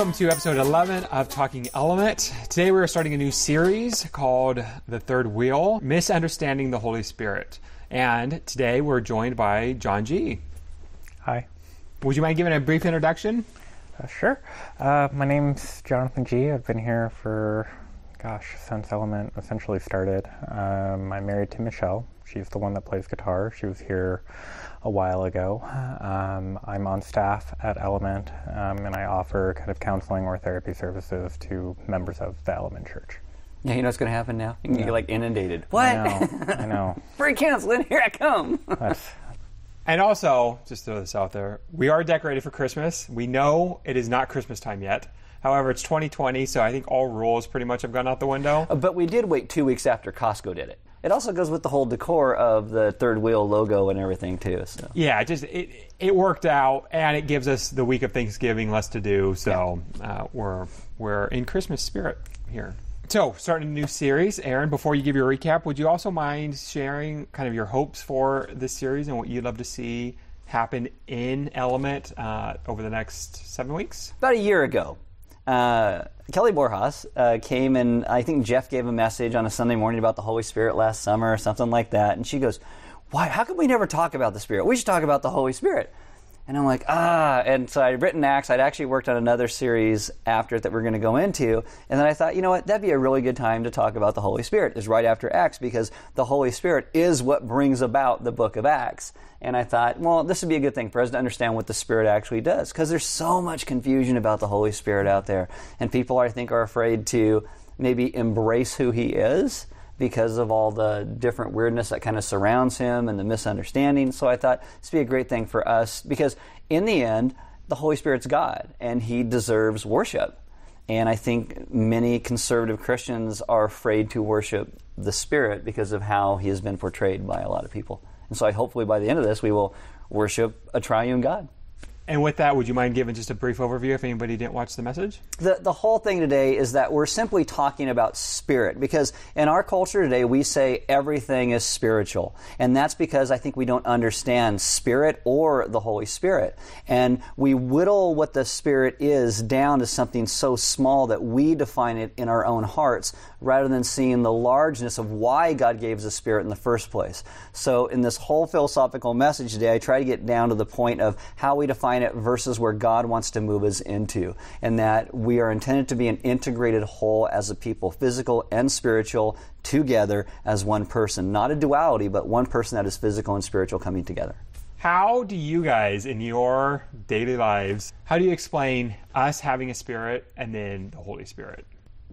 Welcome to episode 11 of Talking Element. Today we're starting a new series called The Third Wheel Misunderstanding the Holy Spirit. And today we're joined by John G. Hi. Would you mind giving a brief introduction? Uh, sure. Uh, my name's Jonathan G. I've been here for, gosh, since Element essentially started. Um, I'm married to Michelle. She's the one that plays guitar. She was here a while ago. Um, I'm on staff at Element, um, and I offer kind of counseling or therapy services to members of the Element Church. Yeah, you know what's going to happen now? You're going to get like inundated. I What? know. I know. Free counseling, here I come. And also, just throw this out there, we are decorated for Christmas. We know it is not Christmas time yet. However, it's 2020, so I think all rules pretty much have gone out the window. but we did wait two weeks after Costco did it. It also goes with the whole decor of the third wheel logo and everything too. So Yeah, it just it it worked out, and it gives us the week of Thanksgiving less to do. So uh, we're we're in Christmas spirit here. So starting a new series, Aaron. Before you give your recap, would you also mind sharing kind of your hopes for this series and what you'd love to see happen in Element uh, over the next seven weeks? about a year ago, uh, Kelly Borjas uh, came and I think Jeff gave a message on a Sunday morning about the Holy Spirit last summer or something like that. And she goes, "Why? How come we never talk about the Spirit? We should talk about the Holy Spirit." And I'm like, ah. And so I'd written Acts. I'd actually worked on another series after it that we're going to go into. And then I thought, you know what? That'd be a really good time to talk about the Holy Spirit, is right after Acts, because the Holy Spirit is what brings about the book of Acts. And I thought, well, this would be a good thing for us to understand what the Spirit actually does, because there's so much confusion about the Holy Spirit out there. And people, I think, are afraid to maybe embrace who He is because of all the different weirdness that kind of surrounds him and the misunderstanding. So I thought this would be a great thing for us because in the end, the Holy Spirit's God and he deserves worship. And I think many conservative Christians are afraid to worship the Spirit because of how he has been portrayed by a lot of people. And so I hopefully by the end of this, we will worship a triune God. And with that, would you mind giving just a brief overview if anybody didn't watch the message? the, the whole thing today is that we're simply talking about spirit because in our culture today we say everything is spiritual. And that's because i think we don't understand spirit or the holy spirit. And we whittle what the spirit is down to something so small that we define it in our own hearts rather than seeing the largeness of why god gave us a spirit in the first place. So in this whole philosophical message today i try to get down to the point of how we define it versus where god wants to move us into and that we are intended to be an integrated whole as a people, physical and spiritual, together as one person. Not a duality, but one person that is physical and spiritual coming together. How do you guys, in your daily lives, how do you explain us having a spirit and then the Holy Spirit?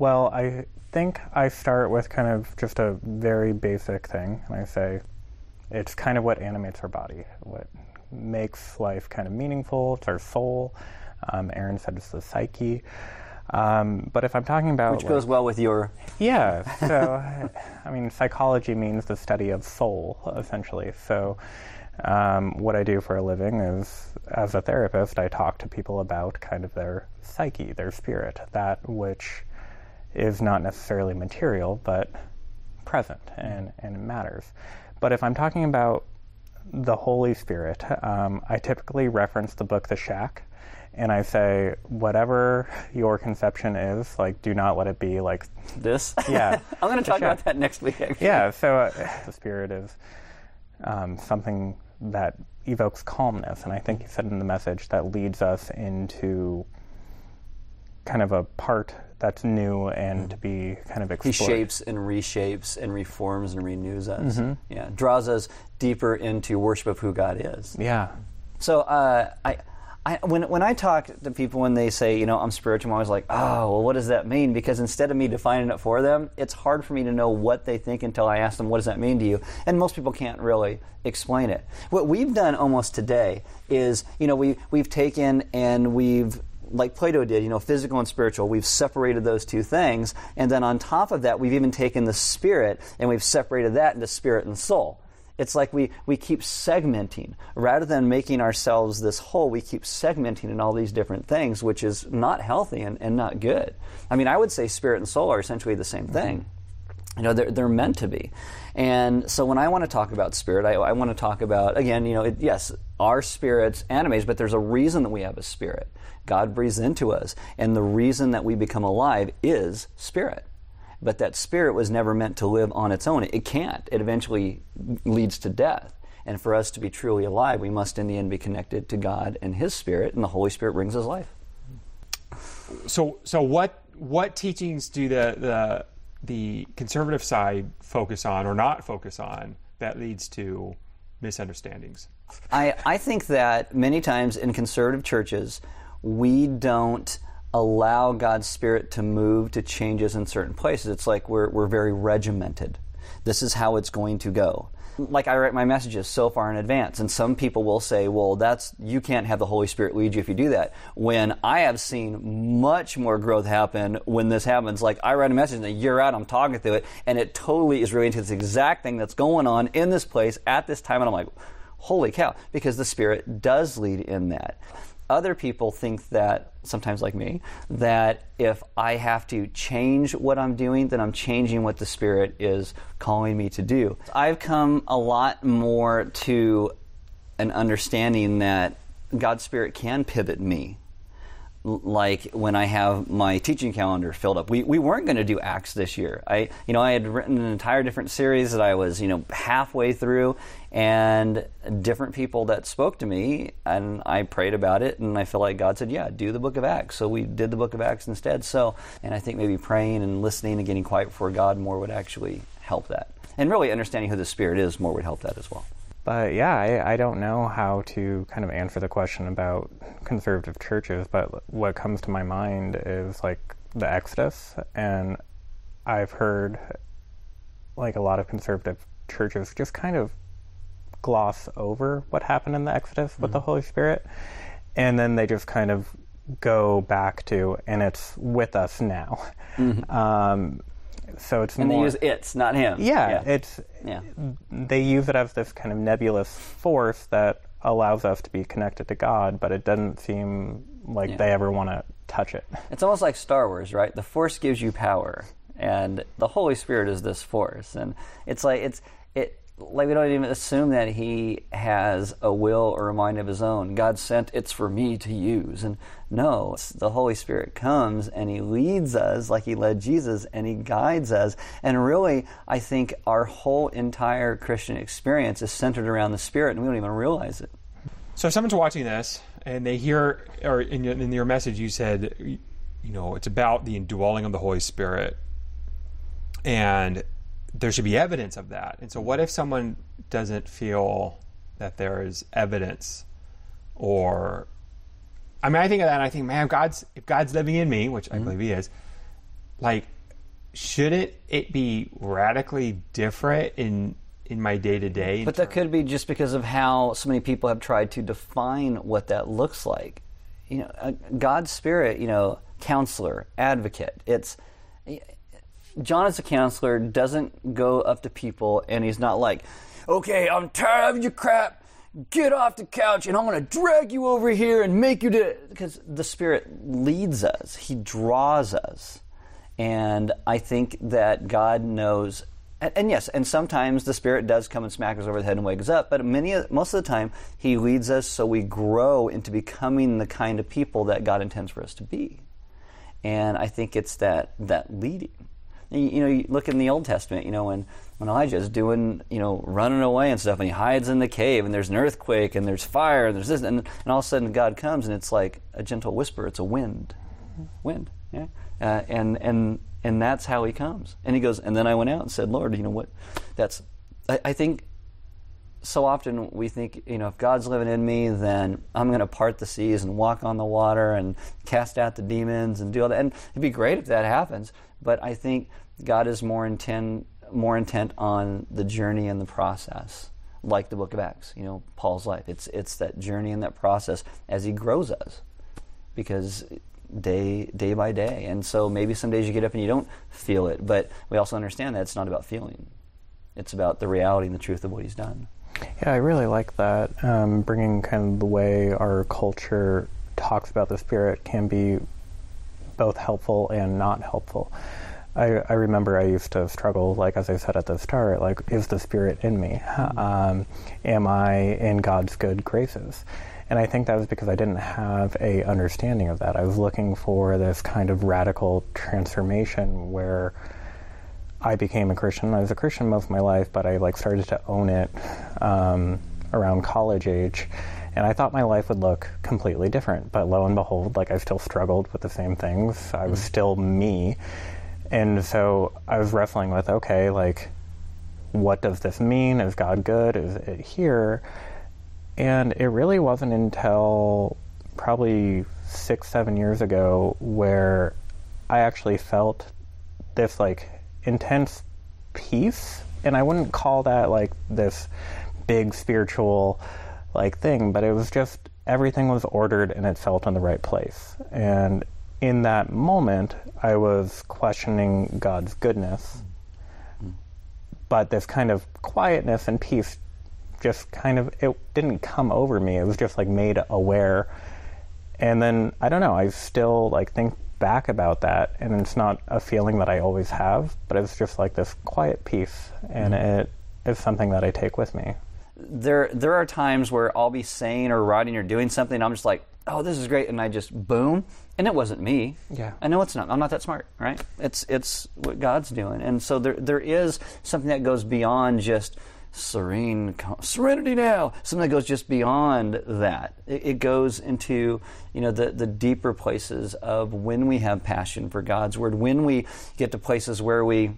well, I think I start with kind of just a very basic thing, and I say it's kind of what animates our body, what makes life kind of meaningful. It's our soul. Um, Aaron said it's the psyche. Um, but if I'm talking about Which like- goes well with your. yeah, so I mean, psychology means the study of soul, essentially. So, um, what I do for a living is, as a therapist, I talk to people about kind of their psyche, their spirit, that which is not necessarily material, but present and, and it matters. But if I'm talking about the Holy Spirit, um, I typically reference the book The Shack. And I say, whatever your conception is, like, do not let it be like This? Yeah. I'm going to talk Sure. about that next week. Actually. yeah, so uh, the spirit is um, something that evokes calmness, and I think you said in the message that leads us into kind of a part that's new and to be kind of explored. He shapes and reshapes and reforms and renews us. Yeah, draws us deeper into worship of who God is. Yeah, So uh, I, I, when when I talk to people when they say, you know, I'm spiritual, I'm always like, oh, well, what does that mean? Because instead of me defining it for them, it's hard for me to know what they think until I ask them, what does that mean to you? And most people can't really explain it. What we've done almost today is, you know, we we've taken and we've like Plato did, you know, physical and spiritual, we've separated those two things. And then on top of that, we've even taken the spirit and we've separated that into spirit and soul. It's like we, we keep segmenting. Rather than making ourselves this whole, we keep segmenting in all these different things, which is not healthy and, and not good. I mean, I would say spirit and soul are essentially the same thing. You know they're, they're meant to be. And so when i want to talk about spirit i, I want to talk about again you know it, yes our spirits animates but there's a reason that we have a spirit. God breathes into us and the reason that we become alive is spirit. But that spirit was never meant to live on its own. It can't. It eventually leads to death. And for us to be truly alive we must in the end be connected to god and his spirit and the holy spirit brings us life. So so what what teachings do the the the conservative side focus on or not focus on that leads to misunderstandings? I, I think that many times in conservative churches, we don't allow God's Spirit to move to changes in certain places. It's like we're, we're very regimented. This is how it's going to go like I write my messages so far in advance, and some people will say, "Well, that's you can't have the Holy Spirit lead you if you do that." When I have seen much more growth happen when this happens. Like I write a message and a year out, I'm talking through it, and it totally is relating to this exact thing that's going on in this place at this time, and I'm like, "Holy cow!" Because the Spirit does lead in that other people think that, sometimes like me, that if I have to change what I'm doing, then I'm changing what the Spirit is calling me to do. I've come a lot more to an understanding that God's Spirit can pivot me like when I have my teaching calendar filled up. We, we weren't going to do Acts this year. I you know I had written an entire different series that I was you know halfway through, and different people that spoke to me, and I prayed about it, and I feel like God said, yeah, do the Book of Acts. So we did the Book of Acts instead. So and I think maybe praying and listening and getting quiet before God more would actually help that, and really understanding who the Spirit is more would help that as well. But yeah, I, I don't know how to kind of answer the question about conservative churches, but what comes to my mind is like the Exodus. And I've heard like a lot of conservative churches just kind of gloss over what happened in the Exodus with mm-hmm. the Holy Spirit. And then they just kind of go back to, and it's with us now. Mm-hmm. Um, so it's and more, they use it's not him. Yeah, yeah, it's yeah. They use it as this kind of nebulous force that allows us to be connected to God, but it doesn't seem like yeah. they ever want to touch it. It's almost like Star Wars, right? The Force gives you power, and the Holy Spirit is this force, and it's like it's it like we don't even assume that he has a will or a mind of his own. God sent it's for me to use. And no, the Holy Spirit comes and he leads us like he led Jesus and he guides us. And really, I think our whole entire Christian experience is centered around the Spirit and we don't even realize it. So if someone's watching this and they hear, or in your, in your message, you said, you know, it's about the indwelling of the Holy Spirit. And there should be evidence of that. And so, what if someone doesn't feel that there is evidence, or I mean, I think of that, and I think, man, God's if God's living in me, which mm-hmm. I believe He is, like, shouldn't it be radically different in in my day to day? But that could be just because of how so many people have tried to define what that looks like. You know, God's Spirit, you know, counselor, advocate. It's John, as a counselor, doesn't go up to people and he's not like, okay, I'm tired of your crap. Get off the couch and I'm going to drag you over here and make you do it. Because the Spirit leads us, He draws us. And I think that God knows and, and, yes, and sometimes the Spirit does come and smack us over the head and wake us up, but many, most of the time, He leads us so we grow into becoming the kind of people that God intends for us to be. And I think it's that, that leading. You, know, you look in the Old Testament, you know, when, when Elijah's doing, you know, running away and stuff, and he hides in the cave, and there's an earthquake, and there's fire, and there's this, and, and all of a sudden God comes, and it's like a gentle whisper. It's a wind, wind, yeah, uh, and and and that's how he comes. And he goes, and then I went out and said, Lord, you know what? That's, I, I think so often we think, you know, if God's living in me, then I'm going to part the seas and walk on the water and cast out the demons and do all that. And it'd be great if that happens. But I think God is more intent, more intent on the journey and the process, like the book of Acts, you know, Paul's life. It's, it's that journey and that process as he grows us. Because day day by day. And so maybe some days you get up and you don't feel it, but we also understand that it's not about feeling. It's about the reality and the truth of what he's done. Yeah, I really like that. Um, bringing kind of the way our culture talks about the spirit can be both helpful and not helpful. I, I remember I used to struggle, like as I said at the start, like, is the Spirit in me? Um, am I in God's good graces? And I think that was because I didn't have a understanding of that. I was looking for this kind of radical transformation where I became a Christian. I was a Christian most of my life, but I like started to own it um, around college age, and I thought my life would look completely different. But lo and behold, like I still struggled with the same things. I was still me, and so I was wrestling with okay, like what does this mean? Is God good? Is it here? And it really wasn't until probably six, seven years ago where I actually felt this like intense peace. And I wouldn't call that like this big spiritual like thing, but it was just everything was ordered and it felt in the right place. And in that moment, I was questioning God's goodness. But this kind of quietness and peace just kind of it didn't come over me. It was just like made aware. And then I don't know, I still like think back about that and it's not a feeling that I always have, but it's just like this quiet peace and Mm-hmm. it is something that I take with me. there there are times where I'll be saying or writing or doing something and I'm just like, "Oh, this is great." And I just boom, and it wasn't me. Yeah. I know it's not. I'm not that smart, right? It's it's what God's doing. And so there there is something that goes beyond just serene serenity now something that goes just beyond that it, it goes into you know the the deeper places of when we have passion for God's word when we get to places where we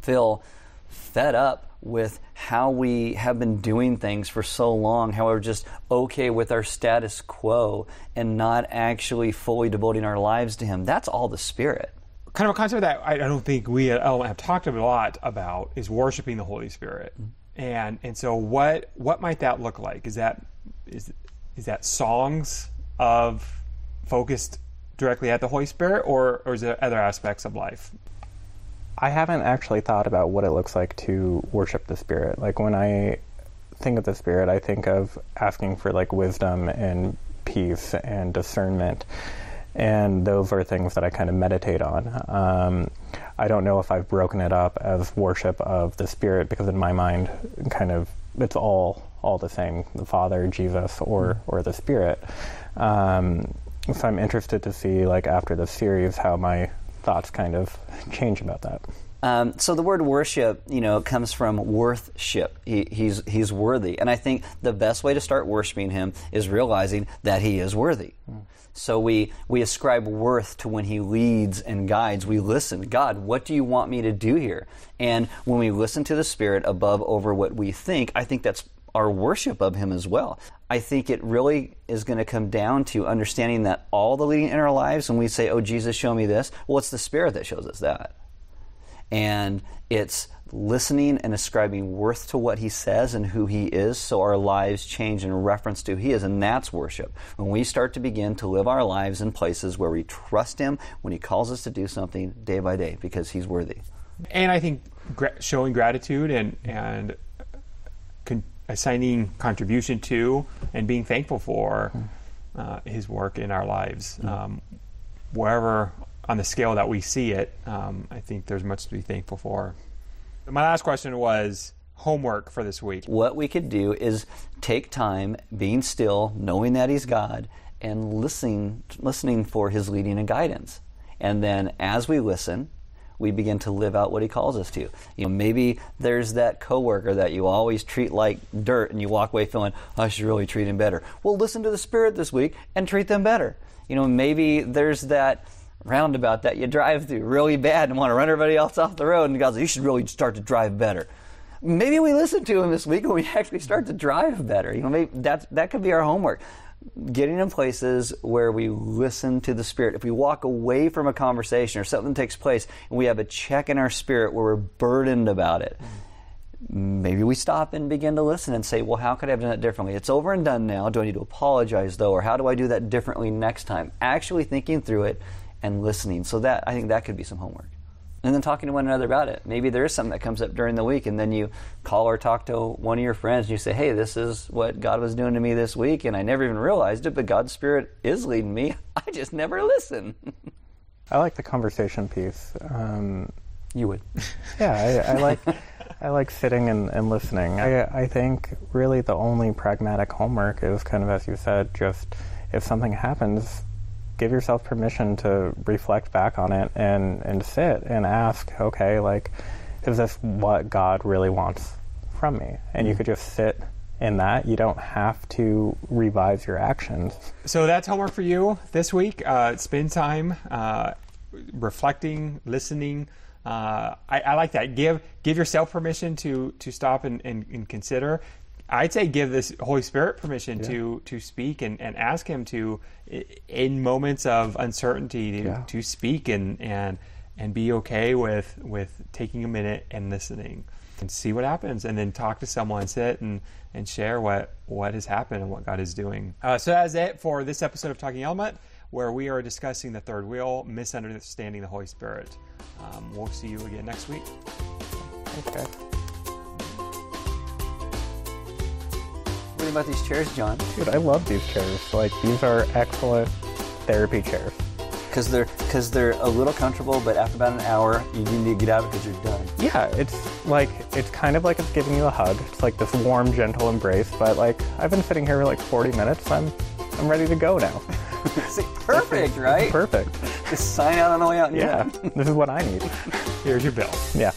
feel fed up with how we have been doing things for so long, how we're just okay with our status quo and not actually fully devoting our lives to Him. That's all the Spirit. kind of a concept that I, don't think we at Element have talked a lot about is worshiping the Holy Spirit. Mm-hmm. And and so what what might that look like? Is that is is that songs of focused directly at the Holy Spirit, or or is there other aspects of life? I haven't actually thought about what it looks like to worship the Spirit. Like when I think of the Spirit, I think of asking for like wisdom and peace and discernment. And those are things that I kind of meditate on. Um, I don't know if I've broken it up as worship of the Spirit because in my mind, kind of it's all all the same: the Father, Jesus, or or the Spirit. Um, so I'm interested to see, like after the series, how my thoughts kind of change about that. Um, so the word worship, you know, comes from worthship. He, he's he's worthy, and I think the best way to start worshiping Him is realizing that He is worthy. So we we ascribe worth to when He leads and guides. We listen. God, what do you want me to do here? And when we listen to the Spirit above over what we think, I think that's our worship of Him as well. I think it really is going to come down to understanding that all the leading in our lives, when we say, "Oh, Jesus, show me this," well, it's the Spirit that shows us that and it's listening and ascribing worth to what he says and who he is so our lives change in reference to who he is and that's worship. When we start to begin to live our lives in places where we trust him when he calls us to do something day by day because he's worthy. And I think gra- showing gratitude and and con- assigning contribution to and being thankful for uh, His work in our lives, um, wherever on the scale that we see it, um, I think there's much to be thankful for. My last question was homework for this week. what we could do is take time being still knowing that he's god and listening listening for his leading and guidance. And then as we listen we begin to live out what he calls us to. You know maybe there's that coworker that you always treat like dirt and you walk away feeling i should really treat him better. Well listen to the spirit this week and treat them better. You know maybe there's that roundabout that you drive through really bad and want to run everybody else off the road and god's like you should really start to drive better maybe we listen to him this week and we actually start to drive better. You know, maybe that that could be our homework. Getting in places where we listen to the Spirit. If we walk away from a conversation or something takes place and we have a check in our spirit where we're burdened about it, maybe we stop and begin to listen and say, well, how could I have done it differently? It's over and done now. Do I need to apologize though? Or how do I do that differently next time? Actually thinking through it and listening. So that I think that could be some homework and then talking to one another about it. Maybe there is something that comes up during the week, and then you call or talk to one of your friends, and you say, "Hey, this is what God was doing to me this week, and I never even realized it, but God's Spirit is leading me. I just never listen." I like the conversation piece. Um, You would. yeah, I, I like I like sitting and, and listening. I I think really the only pragmatic homework is kind of as you said, just if something happens, give yourself permission to reflect back on it and and sit and ask, okay, like, is this what God really wants from me? And you could just sit in that. You don't have to revise your actions. So that's homework for you this week. Uh, spend time uh, reflecting, listening. Uh, I, I, like that. Give give yourself permission to to stop and, and, and consider. I'd say give this Holy Spirit permission yeah. to to speak and, and ask Him to, in moments of uncertainty, to, yeah. to speak and and and be okay with with taking a minute and listening and see what happens, and then talk to someone, sit and and share what what has happened and what God is doing. Uh, so that's it for this episode of Talking Element, where we are discussing the third wheel, misunderstanding the Holy Spirit. Um, we'll see you again next week. Okay. About these chairs, John? Dude, I love these chairs. Like these are excellent therapy chairs. Because they're because they're a little comfortable, but after about an hour, you need to get out because you're done. Yeah, it's like it's kind of like it's giving you a hug. It's like this warm, gentle embrace. But like I've been sitting here for like 40 minutes. I'm I'm ready to go now. See, perfect, right? Perfect. Just sign out on the way out. Yeah, this is what I need. Here's your bill. Yeah.